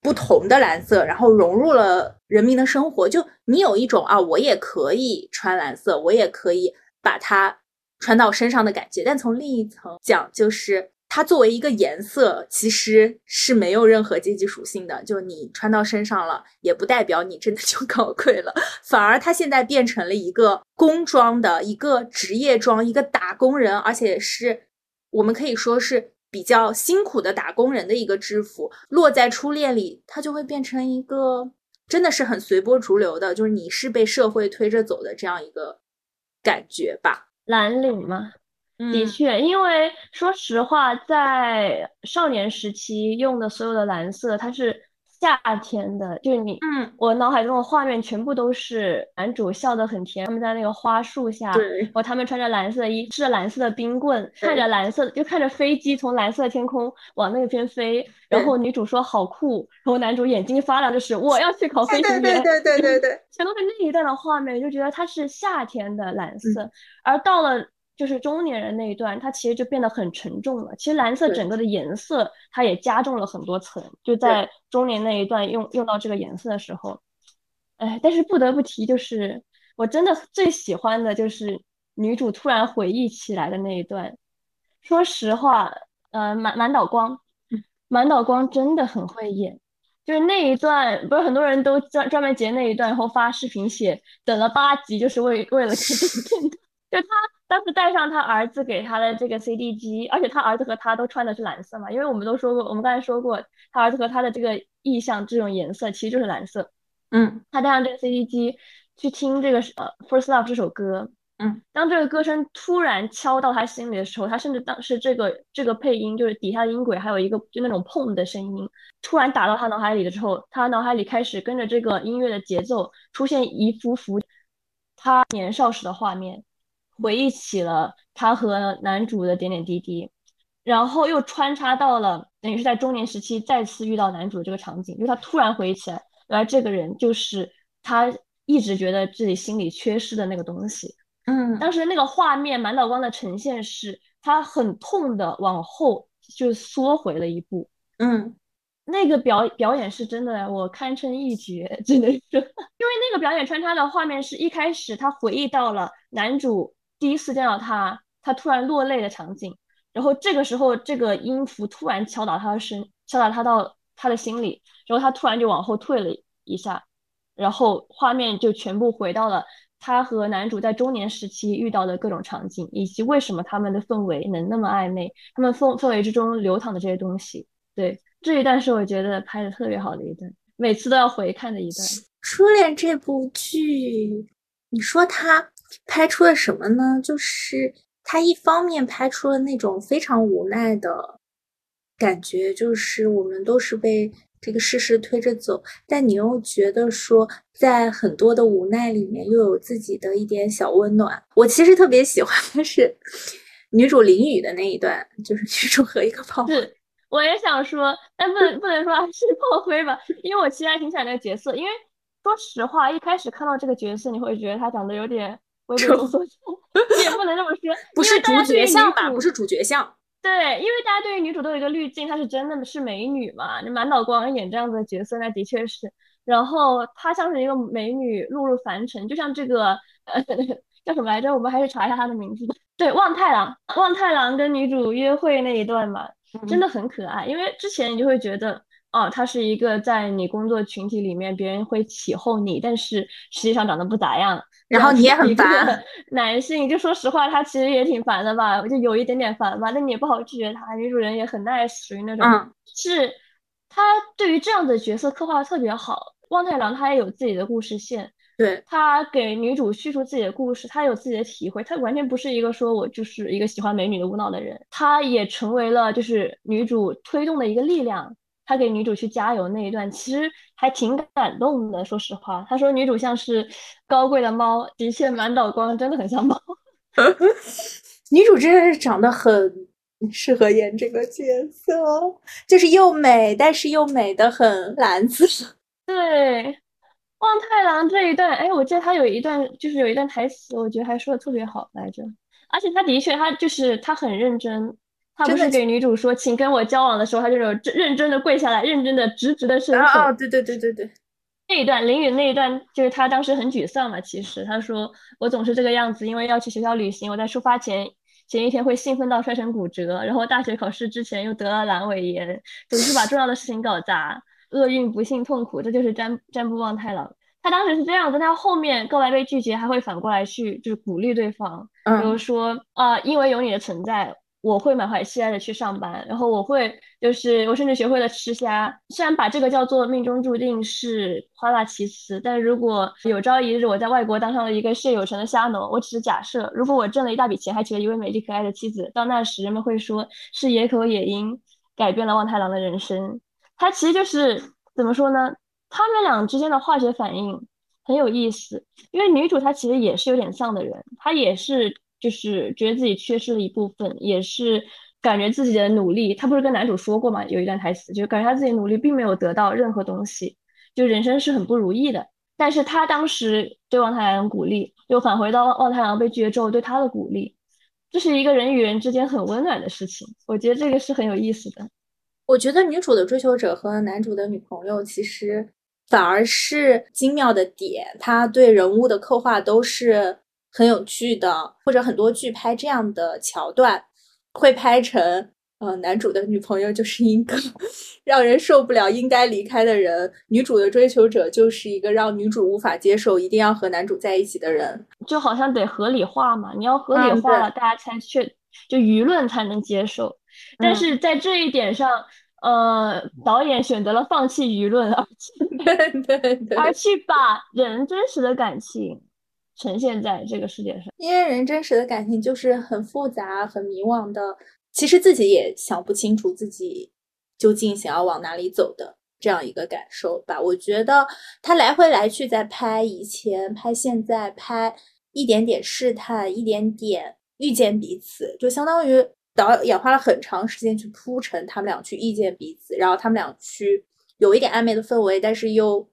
不同的蓝色，然后融入了人民的生活。就你有一种啊，我也可以穿蓝色，我也可以把它穿到身上的感觉。但从另一层讲，就是它作为一个颜色，其实是没有任何阶级属性的。就你穿到身上了，也不代表你真的就 [LAUGHS] 高贵了。反而它现在变成了一个工装的一个职业装，一个打工人，而且是我们可以说是。比较辛苦的打工人的一个制服，落在初恋里，它就会变成一个真的是很随波逐流的，就是你是被社会推着走的这样一个感觉吧。蓝领吗？的确，因为说实话，在少年时期用的所有的蓝色，它是。夏天的，就是你，嗯，我脑海中的画面全部都是男主笑得很甜，他们在那个花树下，对然后他们穿着蓝色衣，吃着蓝色的冰棍，看着蓝色，就看着飞机从蓝色天空往那边飞，然后女主说好酷，然后男主眼睛发亮，就是我要去考飞行员，对对对对对 [LAUGHS] 对，全都是那一段的画面，就觉得它是夏天的蓝色，而到了。就是中年人那一段，它其实就变得很沉重了。其实蓝色整个的颜色，它也加重了很多层。就在中年那一段用用到这个颜色的时候，哎，但是不得不提，就是我真的最喜欢的就是女主突然回忆起来的那一段。说实话，呃，满满岛光，满岛光真的很会演。就是那一段，不是很多人都专专门截那一段，然后发视频写等了八集，就是为为了看这个片段。[LAUGHS] 就他当时带上他儿子给他的这个 CD 机，而且他儿子和他都穿的是蓝色嘛，因为我们都说过，我们刚才说过，他儿子和他的这个意向这种颜色其实就是蓝色。嗯，他带上这个 CD 机去听这个呃《First Love》这首歌，嗯，当这个歌声突然敲到他心里的时候，他甚至当时这个这个配音就是底下的音轨还有一个就那种碰的声音，突然打到他脑海里的时候，他脑海里开始跟着这个音乐的节奏出现一幅幅他年少时的画面。回忆起了他和男主的点点滴滴，然后又穿插到了等于是在中年时期再次遇到男主这个场景，就他突然回忆起来，原来这个人就是他一直觉得自己心里缺失的那个东西。嗯，当时那个画面满脑光的呈现是，他很痛的往后就缩回了一步。嗯，那个表表演是真的，我堪称一绝，只能说，[LAUGHS] 因为那个表演穿插的画面是一开始他回忆到了男主。第一次见到他，他突然落泪的场景，然后这个时候，这个音符突然敲打他的身，敲打他到他的心里，然后他突然就往后退了一下，然后画面就全部回到了他和男主在中年时期遇到的各种场景，以及为什么他们的氛围能那么暧昧，他们氛氛围之中流淌的这些东西。对，这一段是我觉得拍的特别好的一段，每次都要回看的一段。初恋这部剧，你说他。拍出了什么呢？就是他一方面拍出了那种非常无奈的感觉，就是我们都是被这个事实推着走，但你又觉得说，在很多的无奈里面又有自己的一点小温暖。我其实特别喜欢的 [LAUGHS] 是女主淋雨的那一段，就是女主和一个炮灰。[LAUGHS] 我也想说，但不能不能说是炮灰吧，因为我其实还挺喜欢那个角色。因为说实话，一开始看到这个角色，你会觉得他长得有点。猥琐所也不能这么说，[LAUGHS] 不是主角像吧？不是主角像。对，因为大家对于女主都有一个滤镜，她是真的是美女嘛。你满脑光演这样子的角色，那的确是。然后她像是一个美女落入凡尘，就像这个呃 [LAUGHS] 叫什么来着？我们还是查一下她的名字。[LAUGHS] 对，望太郎，望太郎跟女主约会那一段嘛，真的很可爱。因为之前你就会觉得，哦，她是一个在你工作群体里面别人会起哄你，但是实际上长得不咋样。然后你也很烦。[LAUGHS] 男性就说实话，他其实也挺烦的吧，我就有一点点烦吧。但你也不好拒绝他。女主人也很 nice，属于那种，是他对于这样的角色刻画的特别好。望太郎他也有自己的故事线。对他给女主叙述自己的故事，他有自己的体会，他完全不是一个说我就是一个喜欢美女的无脑的人，他也成为了就是女主推动的一个力量。他给女主去加油那一段，其实还挺感动的。说实话，他说女主像是高贵的猫，的确满脑光，真的很像猫。[LAUGHS] 女主真的是长得很适合演这个角色，就是又美，但是又美的很蓝子。[LAUGHS] 对。望太郎这一段，哎，我记得他有一段，就是有一段台词，我觉得还说的特别好来着。而且他的确，他就是他很认真，他不是给女主说请跟我交往的时候，他就是认真的跪下来，认真的直直的伸手。哦，对对对对对，那一段林允那一段，就是他当时很沮丧嘛。其实他说我总是这个样子，因为要去学校旅行，我在出发前前一天会兴奋到摔成骨折，然后大学考试之前又得了阑尾炎，总是把重要的事情搞砸。厄运不幸痛苦，这就是占占卜望太郎。他当时是这样，但他后面告白被拒绝，还会反过来去就是鼓励对方，比如说啊，因为有你的存在，我会满怀期待的去上班，然后我会就是我甚至学会了吃虾。虽然把这个叫做命中注定是夸大其词，但如果有朝一日我在外国当上了一个事业有成的虾农，我只是假设，如果我挣了一大笔钱，还娶了一位美丽可爱的妻子，到那时人们会说是野口野樱改变了望太郎的人生。他其实就是怎么说呢？他们俩之间的化学反应很有意思，因为女主她其实也是有点丧的人，她也是就是觉得自己缺失了一部分，也是感觉自己的努力，她不是跟男主说过吗？有一段台词，就是感觉她自己努力并没有得到任何东西，就人生是很不如意的。但是她当时对望太郎鼓励，又返回到望太郎被拒绝之后对他的鼓励，这是一个人与人之间很温暖的事情，我觉得这个是很有意思的。我觉得女主的追求者和男主的女朋友其实反而是精妙的点，他对人物的刻画都是很有趣的，或者很多剧拍这样的桥段会拍成，呃，男主的女朋友就是一个 [LAUGHS] 让人受不了、应该离开的人，女主的追求者就是一个让女主无法接受、一定要和男主在一起的人，就好像得合理化嘛，你要合理化了，大家才去就舆论才能接受。但是在这一点上，呃，导演选择了放弃舆论，而去 [LAUGHS] 而去把人真实的感情呈现在这个世界上。因为人真实的感情就是很复杂、很迷惘的，其实自己也想不清楚自己究竟想要往哪里走的这样一个感受吧。我觉得他来回来去在拍以前、拍现在、拍一点点试探、一点点遇见彼此，就相当于。导演花了很长时间去铺陈他们俩去遇见彼此，然后他们俩去有一点暧昧的氛围，但是又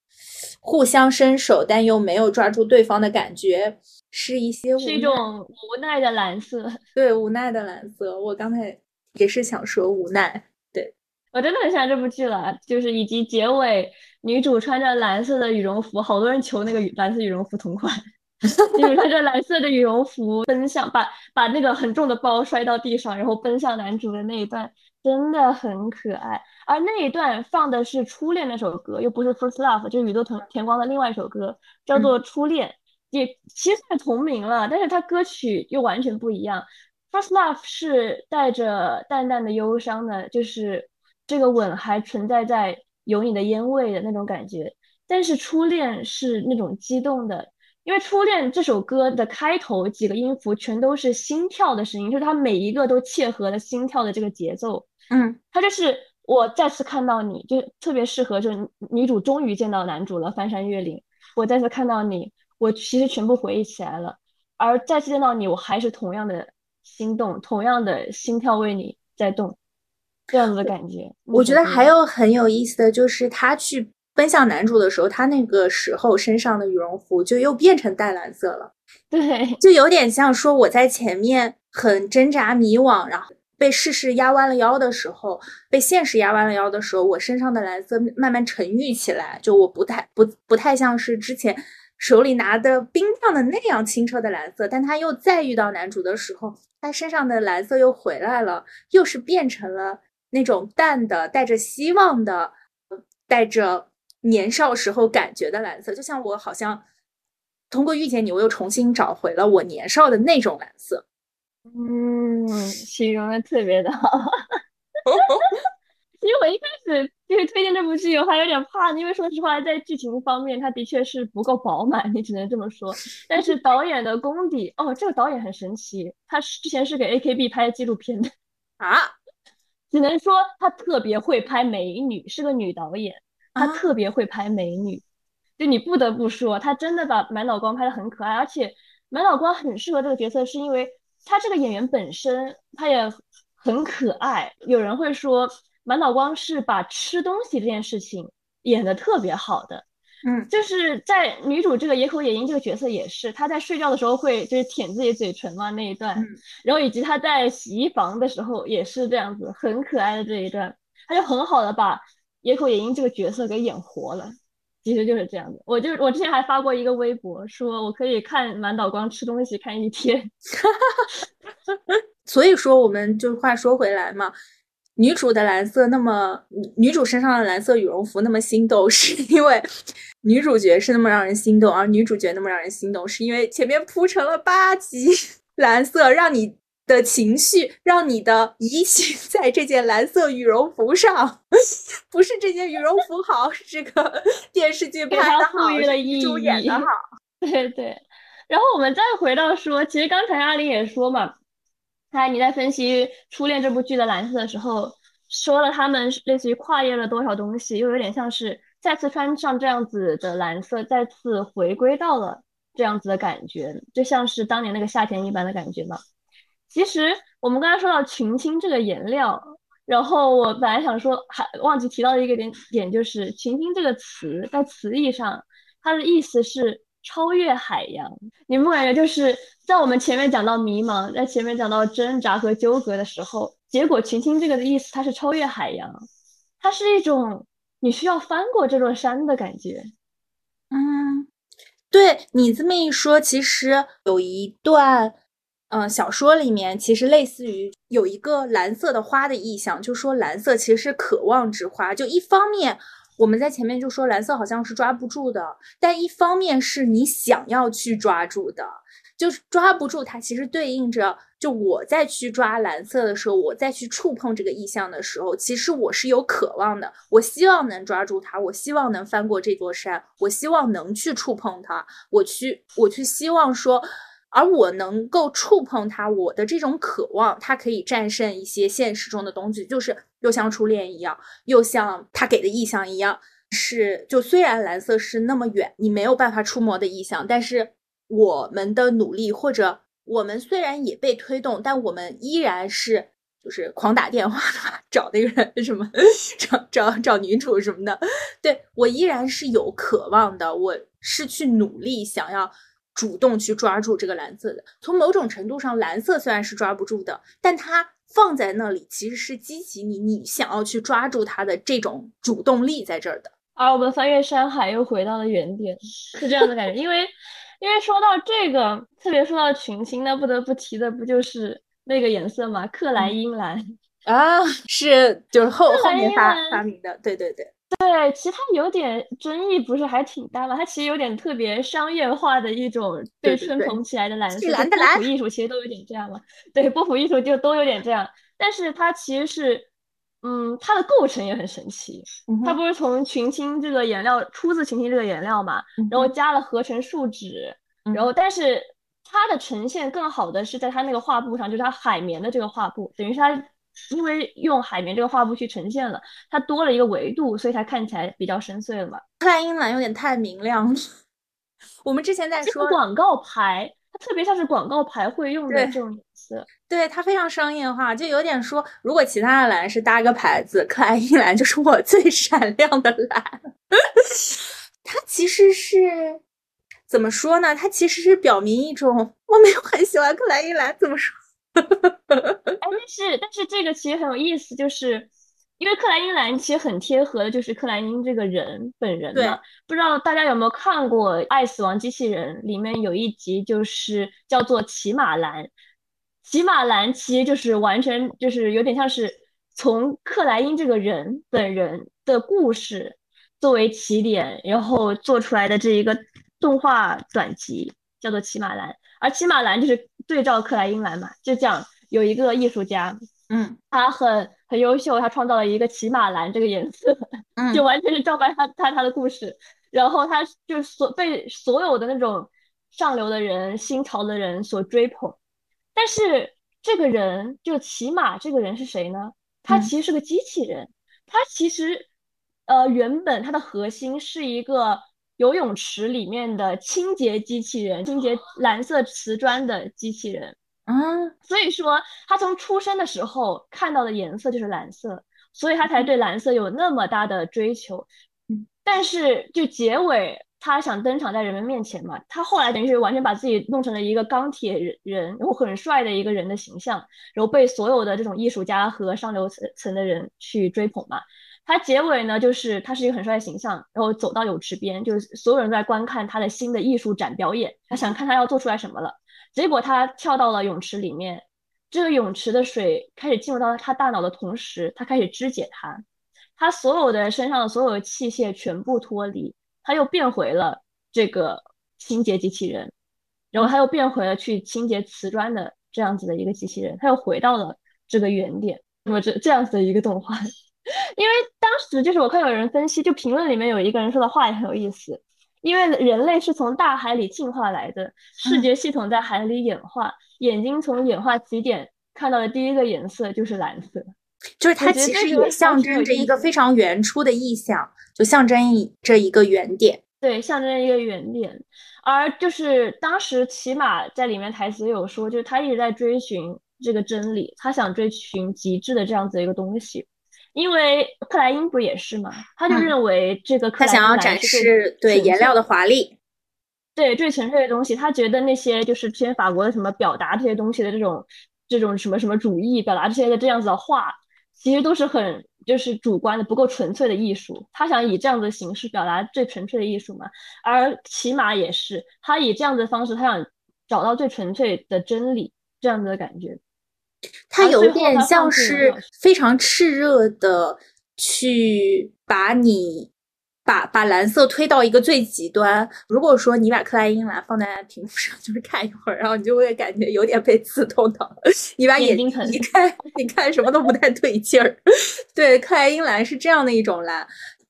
互相伸手，但又没有抓住对方的感觉，是一些是一种无奈的蓝色。[LAUGHS] 对，无奈的蓝色。我刚才也是想说无奈。对我真的很喜欢这部剧了，就是以及结尾女主穿着蓝色的羽绒服，好多人求那个蓝色羽绒服同款。[LAUGHS] 女主穿着蓝色的羽绒服奔向，把把那个很重的包摔到地上，然后奔向男主的那一段真的很可爱。而那一段放的是《初恋》那首歌，又不是《First Love》，就是宇多田田光的另外一首歌，叫做《初恋》，也其实也同名了，但是它歌曲又完全不一样。《First Love》是带着淡淡的忧伤的，就是这个吻还存在在有你的烟味的那种感觉，但是《初恋》是那种激动的。因为《初恋》这首歌的开头几个音符全都是心跳的声音，就是它每一个都切合了心跳的这个节奏。嗯，它就是我再次看到你，就特别适合，就是女主终于见到男主了，翻山越岭。我再次看到你，我其实全部回忆起来了。而再次见到你，我还是同样的心动，同样的心跳为你在动，这样子的感觉。我觉得还有很有意思的就是他去。奔向男主的时候，他那个时候身上的羽绒服就又变成淡蓝色了。对，就有点像说我在前面很挣扎迷惘，然后被世事压弯了腰的时候，被现实压弯了腰的时候，我身上的蓝色慢慢沉郁起来，就我不太不不太像是之前手里拿的冰棒的那样清澈的蓝色，但他又再遇到男主的时候，他身上的蓝色又回来了，又是变成了那种淡的、带着希望的、带着年少时候感觉的蓝色，就像我好像通过遇见你，我又重新找回了我年少的那种蓝色。嗯，形容的特别的好。[LAUGHS] 其实我一开始就是推荐这部剧，我还有点怕，因为说实话，在剧情方面，它的确是不够饱满，你只能这么说。但是导演的功底，哦，这个导演很神奇，他是之前是给 AKB 拍纪录片的啊，只能说他特别会拍美女，是个女导演，她特别会拍美女，就你不得不说，她真的把满脑光拍的很可爱，而且满脑光很适合这个角色，是因为。他这个演员本身他也很可爱，有人会说满岛光是把吃东西这件事情演的特别好的，嗯，就是在女主这个野口野樱这个角色也是，她在睡觉的时候会就是舔自己嘴唇嘛那一段，然后以及她在洗衣房的时候也是这样子，很可爱的这一段，他就很好的把野口野樱这个角色给演活了。其实就是这样的，我就我之前还发过一个微博，说我可以看满岛光吃东西看一天。[LAUGHS] 所以说，我们就话说回来嘛，女主的蓝色那么，女主身上的蓝色羽绒服那么心动，[LAUGHS] 是因为女主角是那么让人心动，而女主角那么让人心动，是因为前面铺成了八集 [LAUGHS] 蓝色，让你。的情绪让你的移情 [LAUGHS] 在这件蓝色羽绒服上，[LAUGHS] 不是这件羽绒服好，是这个 [LAUGHS] 电视剧拍的好，主演的好。对对。然后我们再回到说，其实刚才阿林也说嘛，他你在分析《初恋》这部剧的蓝色的时候，说了他们类似于跨越了多少东西，又有点像是再次穿上这样子的蓝色，再次回归到了这样子的感觉，就像是当年那个夏天一般的感觉嘛。其实我们刚才说到群青这个颜料，然后我本来想说还忘记提到一个点点，就是群青这个词在词义上，它的意思是超越海洋。你们感觉就是在我们前面讲到迷茫，在前面讲到挣扎和纠葛的时候，结果群青这个的意思它是超越海洋，它是一种你需要翻过这座山的感觉。嗯，对你这么一说，其实有一段。嗯，小说里面其实类似于有一个蓝色的花的意象，就说蓝色其实是渴望之花。就一方面，我们在前面就说蓝色好像是抓不住的，但一方面是你想要去抓住的，就是抓不住它。其实对应着，就我在去抓蓝色的时候，我再去触碰这个意象的时候，其实我是有渴望的。我希望能抓住它，我希望能翻过这座山，我希望能去触碰它，我去，我去希望说。而我能够触碰它，我的这种渴望，它可以战胜一些现实中的东西，就是又像初恋一样，又像他给的意象一样，是就虽然蓝色是那么远，你没有办法触摸的意象，但是我们的努力或者我们虽然也被推动，但我们依然是就是狂打电话找那个人什么找找找女主什么的，对我依然是有渴望的，我是去努力想要。主动去抓住这个蓝色的，从某种程度上，蓝色虽然是抓不住的，但它放在那里其实是激起你你想要去抓住它的这种主动力在这儿的。而我们翻越山海又回到了原点，是这样的感觉。因为因为说到这个，特别说到群星，那不得不提的不就是那个颜色吗？克莱因蓝啊，是就是后后面发发明的，对对对。对，其实它有点争议，不是还挺大吗？它其实有点特别商业化的一种被吹捧起来的蓝色，波普艺术其实都有点这样嘛。对，波普艺术就都有点这样，但是它其实是，嗯，它的构成也很神奇。它不是从群青这个颜料出自群青这个颜料嘛，然后加了合成树脂，然后但是它的呈现更好的是在它那个画布上，就是它海绵的这个画布，等于是它。因为用海绵这个画布去呈现了，它多了一个维度，所以它看起来比较深邃了嘛。克莱因蓝有点太明亮了。我们之前在说广告牌，它特别像是广告牌会用的这种颜色。对，它非常商业化，就有点说，如果其他的蓝是搭个牌子，克莱因蓝就是我最闪亮的蓝。它其实是怎么说呢？它其实是表明一种我没有很喜欢克莱因蓝，怎么说？哎，但是但是这个其实很有意思，就是因为克莱因蓝其实很贴合的就是克莱因这个人本人对嘛。不知道大家有没有看过《爱死亡机器人》里面有一集就是叫做骑马蓝，骑马蓝其实就是完全就是有点像是从克莱因这个人本人的故事作为起点，然后做出来的这一个动画短集叫做骑马蓝。而骑马蓝就是对照克莱因蓝嘛，就讲有一个艺术家，嗯他很很优秀，他创造了一个骑马蓝这个颜色，嗯 [LAUGHS] 就完全是照搬他他他的故事。然后他就所被所有的那种上流的人、新潮的人所追捧。但是这个人就骑马这个人是谁呢？他嗯其实是个机器人，他其实呃原本他的核心是一个游泳池里面的清洁机器人，清洁蓝色瓷砖的机器人。嗯所以说，他从出生的时候看到的颜色就是蓝色，所以他才对蓝色有那么大的追求。嗯，但是就结尾，他想登场在人们面前嘛，他后来等于是完全把自己弄成了一个钢铁人人，然后很帅的一个人的形象，然后被所有的这种艺术家和上流层层的人去追捧嘛。他结尾呢，就是他是一个很帅的形象，然后走到泳池边，就是所有人都在观看他的新的艺术展表演，他想看他要做出来什么了。结果他跳到了泳池里面，这个泳池的水开始进入到他大脑的同时，他开始肢解他，他所有的身上的所有的器械全部脱离，他又变回了这个清洁机器人，然后他又变回了去清洁瓷砖的这样子的一个机器人，他又回到了这个原点，那么这这样子的一个动画。因为当时就是我看有人分析，就评论里面有一个人说的话也很有意思，因为人类是从大海里进化来的，视觉系统在海里演化，眼睛从演化起点看到的第一个颜色就是蓝色。就是它其实这个也象征着一个非常原初的意象，就象征一这一个原点。对，象征一个原点。而就是当时起码在里面台词有说，就是他一直在追寻这个真理，他想追寻极致的这样子一个东西。因为克莱因不也是嘛，他就嗯认为这个克他莱因蓝想要展示对颜料的华丽。对最纯粹的东西，他觉得那些就是之前法国的什么表达这些东西的这种这种什么什么主义，表达这些的这样子的话，其实都是很就是主观的，不够纯粹的艺术。他想以这样子的形式表达最纯粹的艺术嘛，而骑马也是，他以这样子的方式，他想找到最纯粹的真理，这样子的感觉。它有点像是非常炽热的去把你把把蓝色推到一个最极端。如果说你把克莱因蓝放在屏幕上，[LAUGHS] 就是看一会儿，然后你就会感觉有点被刺痛到。你把眼睛眼睛疼一看，你看什么都不太对劲儿。[LAUGHS] 对，克莱因蓝是这样的一种蓝。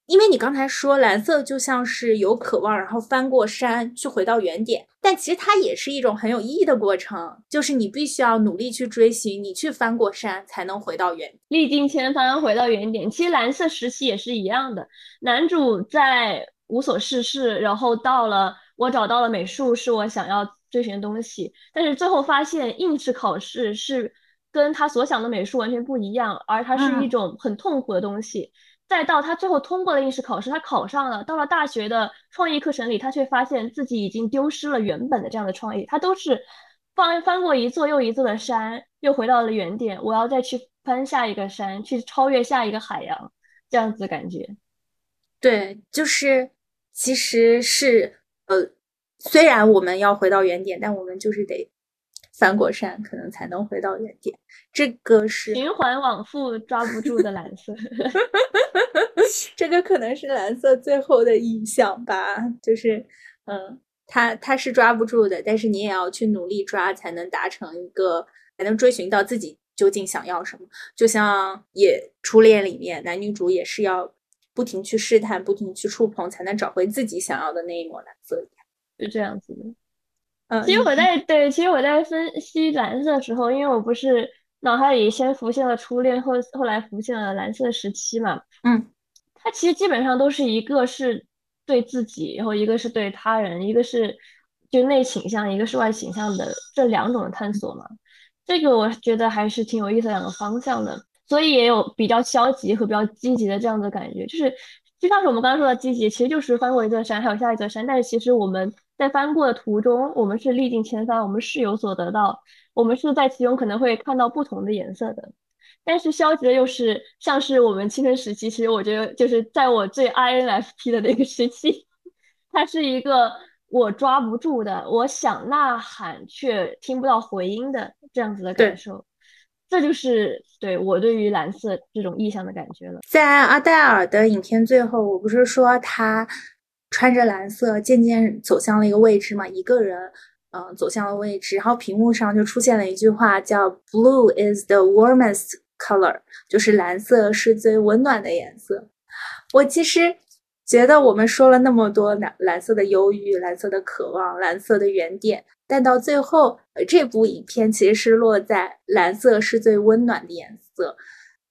因为你刚才说蓝色就像是有渴望，然后翻过山去回到原点，但其实它也是一种很有意义的过程，就是你必须要努力去追寻，你去翻过山才能回到原点。历经千帆回到原点。其实蓝色时期也是一样的，男主在无所事事，然后到了我找到了美术是我想要追寻的东西，但是最后发现应试考试是跟他所想的美术完全不一样，而它是一嗯种很痛苦的东西。再到他最后通过了应试考试，他考上了，到了大学的创意课程里，他却发现自己已经丢失了原本的这样的创意。他都是翻翻过一座又一座的山，又回到了原点。我要再去翻下一个山，去超越下一个海洋，这样子的感觉。对，就是其实是呃，虽然我们要回到原点，但我们就是得翻过山，可能才能回到原点。这个是循环往复，抓不住的蓝色。[LAUGHS] [LAUGHS] 这个可能是蓝色最后的意象吧，就是嗯，它它是抓不住的，但是你也要去努力抓，才能达成一个，才能追寻到自己究竟想要什么。就像也初恋里面，男女主也是要不停去试探，不停去触碰，才能找回自己想要的那一抹蓝色一样。是这样子的。嗯，其实我在对，其实我在分析蓝色的时候，因为我不是脑海里先浮现了初恋，后后来浮现了蓝色时期嘛，嗯，它其实基本上都是一个是对自己，然后一个是对他人，一个是就内倾向，一个是外倾向的这两种的探索嘛。这个我觉得还是挺有意思的两个方向的，所以也有比较消极和比较积极的这样的感觉，就是就像是我们刚刚说的积极，其实就是翻过一座山，还有下一座山，但是其实我们在翻过的途中，我们是历尽千帆，我们是有所得到，我们是在其中可能会看到不同的颜色的。但是消极的又是像是我们青春时期，其实我觉得就是在我最 INFP 的那个时期，它是一个我抓不住的，我想呐喊却听不到回音的这样子的感受。这就是对我对于蓝色这种意象的感觉了。在阿黛尔的影片最后，我不是说他穿着蓝色渐渐走向了一个位置嘛？一个人，嗯，走向了位置，然后屏幕上就出现了一句话，叫 “Blue is the warmest color”，就是蓝色是最温暖的颜色。我其实。觉得我们说了那么多蓝蓝色的忧郁、蓝色的渴望、蓝色的原点，但到最后，这部影片其实是落在蓝色是最温暖的颜色。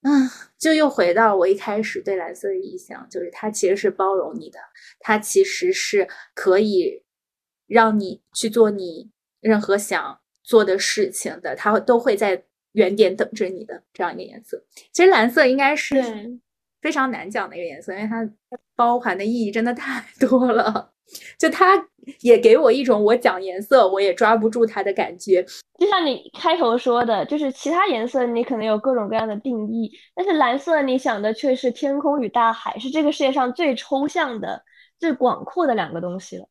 嗯，就又回到我一开始对蓝色的印象，就是它其实是包容你的，它其实是可以让你去做你任何想做的事情的，它都会在原点等着你的这样一个颜色。其实蓝色应该是。非常难讲的一个颜色，因为它包含的意义真的太多了。就它也给我一种我讲颜色我也抓不住它的感觉。就像你开头说的，就是其他颜色你可能有各种各样的定义，但是蓝色你想的却是天空与大海，是这个世界上最抽象的、最广阔的两个东西了。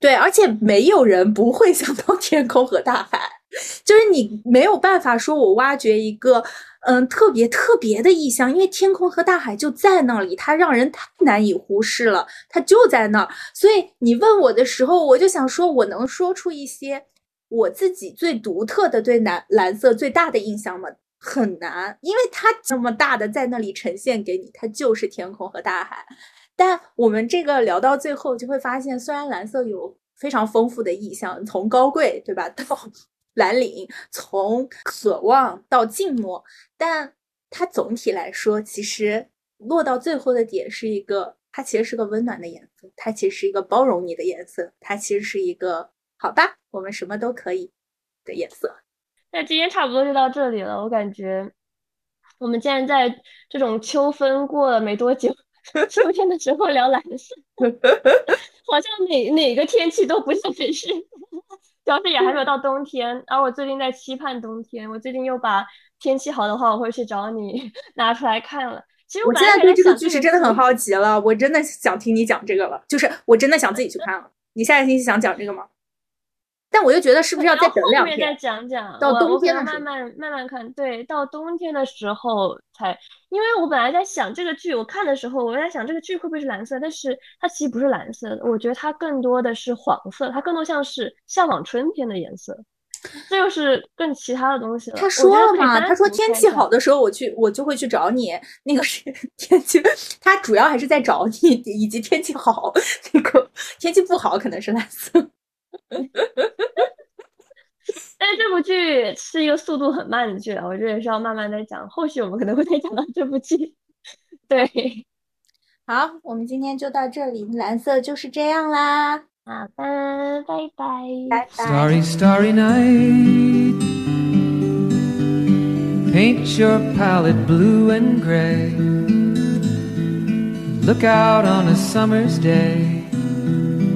对，而且没有人不会想到天空和大海，[LAUGHS] 就是你没有办法说我挖掘一个。嗯，特别特别的意象，因为天空和大海就在那里，它让人太难以忽视了，它就在那儿。所以你问我的时候，我就想说，我能说出一些我自己最独特的对蓝蓝色最大的印象吗？很难，因为它这么大的在那里呈现给你，它就是天空和大海。但我们这个聊到最后，就会发现，虽然蓝色有非常丰富的意象，从高贵，对吧，到。蓝领从渴望到静默，但它总体来说，其实落到最后的点是一个，它其实是个温暖的颜色，它其实是一个包容你的颜色，它其实是一个好吧，我们什么都可以的颜色。那今天差不多就到这里了，我感觉我们竟然在这种秋分过了没多久，[LAUGHS] 秋天的时候聊蓝色，[LAUGHS] 好像哪哪个天气都不是。主要是也还没有到冬天，而我最近在期盼冬天。我最近又把天气好的话，我会去找你 [LAUGHS] 拿出来看了。其实我现在对这个剧是真的很好奇了，我真的想听你讲这个了，就是我真的想自己去看了。你下个星期想讲这个吗？但我又觉得是不是要再等两天？再讲讲，到冬天慢慢慢慢看。对，到冬天的时候才，因为我本来在想这个剧，我看的时候我在想这个剧会不会是蓝色，但是它其实不是蓝色的，我觉得它更多的是黄色，它更多像是向往春天的颜色，这又是更其他的东西了。他说了嘛，他说天气好的时候我去，我就会去找你。那个是天气，他主要还是在找你，以及天气好，[LAUGHS] 那个天气不好可能是蓝色。但是这部剧是一个速度很慢的剧啊，我觉得也是要慢慢再讲。后续我们可能会再讲到这部剧。对，好，我们今天就到这里，蓝色就是这样啦。好的，拜拜，拜拜。Starry, starry night, paint your palette blue and gray. Look out on a summer's day.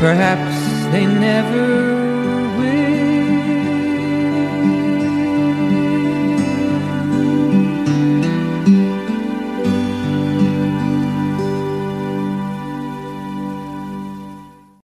Perhaps they never